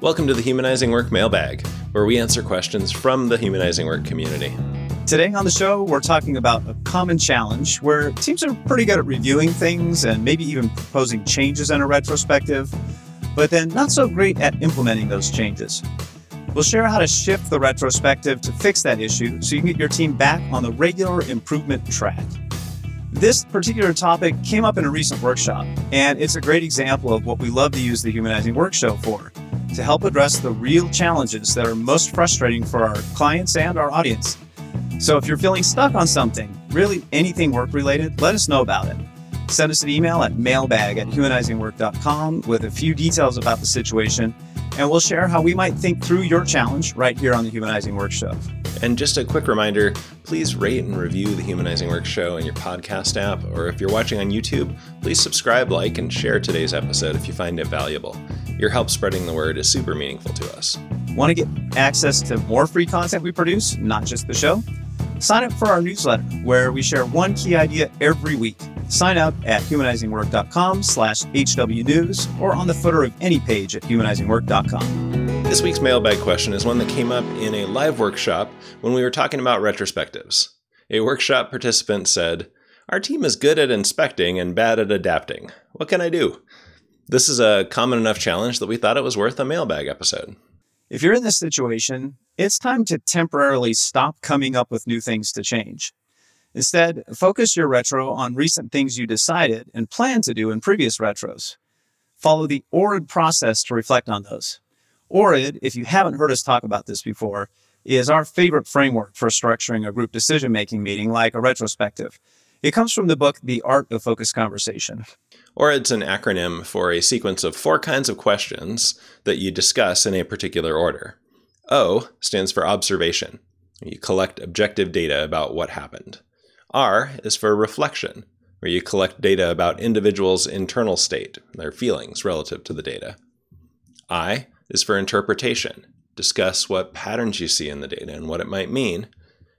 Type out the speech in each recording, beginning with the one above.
Welcome to the Humanizing Work Mailbag, where we answer questions from the Humanizing Work community. Today on the show, we're talking about a common challenge where teams are pretty good at reviewing things and maybe even proposing changes in a retrospective, but then not so great at implementing those changes. We'll share how to shift the retrospective to fix that issue so you can get your team back on the regular improvement track. This particular topic came up in a recent workshop, and it's a great example of what we love to use the Humanizing Work Show for to help address the real challenges that are most frustrating for our clients and our audience. So if you're feeling stuck on something, really anything work related, let us know about it. Send us an email at mailbag at humanizingwork.com with a few details about the situation, and we'll share how we might think through your challenge right here on the Humanizing Work Show. And just a quick reminder please rate and review the Humanizing Work Show in your podcast app, or if you're watching on YouTube, please subscribe, like, and share today's episode if you find it valuable. Your help spreading the word is super meaningful to us. Want to get access to more free content we produce, not just the show? Sign up for our newsletter, where we share one key idea every week. Sign up at humanizingwork.com slash hwnews or on the footer of any page at humanizingwork.com. This week's mailbag question is one that came up in a live workshop when we were talking about retrospectives. A workshop participant said, Our team is good at inspecting and bad at adapting. What can I do? This is a common enough challenge that we thought it was worth a mailbag episode. If you're in this situation, it's time to temporarily stop coming up with new things to change. Instead, focus your retro on recent things you decided and plan to do in previous retros. Follow the ORID process to reflect on those. ORID, if you haven't heard us talk about this before, is our favorite framework for structuring a group decision making meeting like a retrospective. It comes from the book The Art of Focused Conversation. ORID's an acronym for a sequence of four kinds of questions that you discuss in a particular order. O stands for observation. You collect objective data about what happened. R is for reflection, where you collect data about individuals' internal state, their feelings relative to the data. I is for interpretation. Discuss what patterns you see in the data and what it might mean.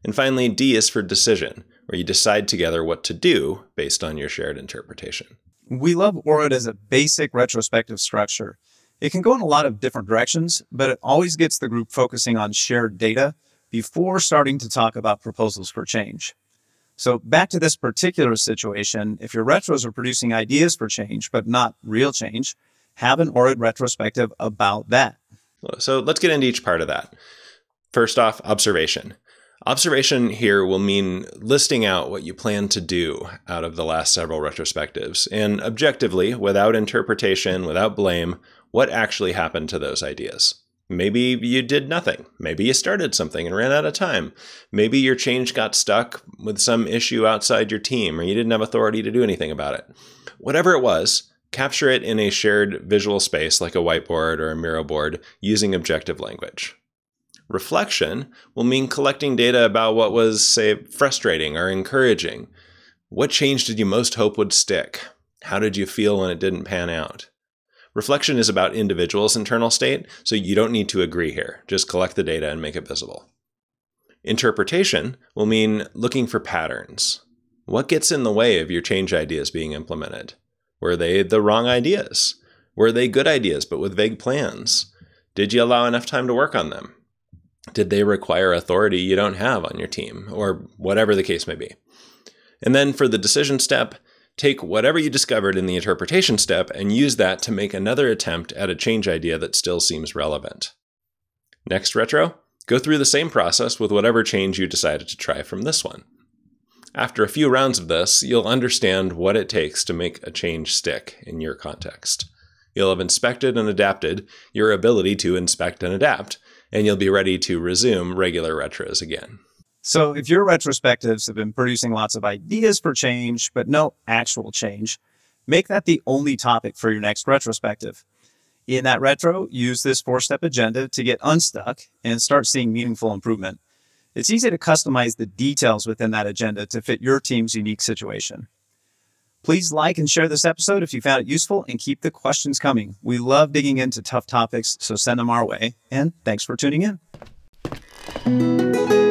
And finally, D is for decision, where you decide together what to do based on your shared interpretation. We love ORID as a basic retrospective structure. It can go in a lot of different directions, but it always gets the group focusing on shared data before starting to talk about proposals for change. So back to this particular situation, if your retros are producing ideas for change, but not real change, have an ORID retrospective about that. So let's get into each part of that. First off, observation. Observation here will mean listing out what you plan to do out of the last several retrospectives, and objectively, without interpretation, without blame, what actually happened to those ideas. Maybe you did nothing. Maybe you started something and ran out of time. Maybe your change got stuck with some issue outside your team, or you didn't have authority to do anything about it. Whatever it was, capture it in a shared visual space like a whiteboard or a Miro board using objective language. Reflection will mean collecting data about what was, say, frustrating or encouraging. What change did you most hope would stick? How did you feel when it didn't pan out? Reflection is about individuals' internal state, so you don't need to agree here. Just collect the data and make it visible. Interpretation will mean looking for patterns. What gets in the way of your change ideas being implemented? Were they the wrong ideas? Were they good ideas but with vague plans? Did you allow enough time to work on them? Did they require authority you don't have on your team, or whatever the case may be? And then for the decision step, take whatever you discovered in the interpretation step and use that to make another attempt at a change idea that still seems relevant. Next retro, go through the same process with whatever change you decided to try from this one. After a few rounds of this, you'll understand what it takes to make a change stick in your context. You'll have inspected and adapted your ability to inspect and adapt, and you'll be ready to resume regular retros again. So, if your retrospectives have been producing lots of ideas for change, but no actual change, make that the only topic for your next retrospective. In that retro, use this four step agenda to get unstuck and start seeing meaningful improvement. It's easy to customize the details within that agenda to fit your team's unique situation. Please like and share this episode if you found it useful and keep the questions coming. We love digging into tough topics, so send them our way. And thanks for tuning in.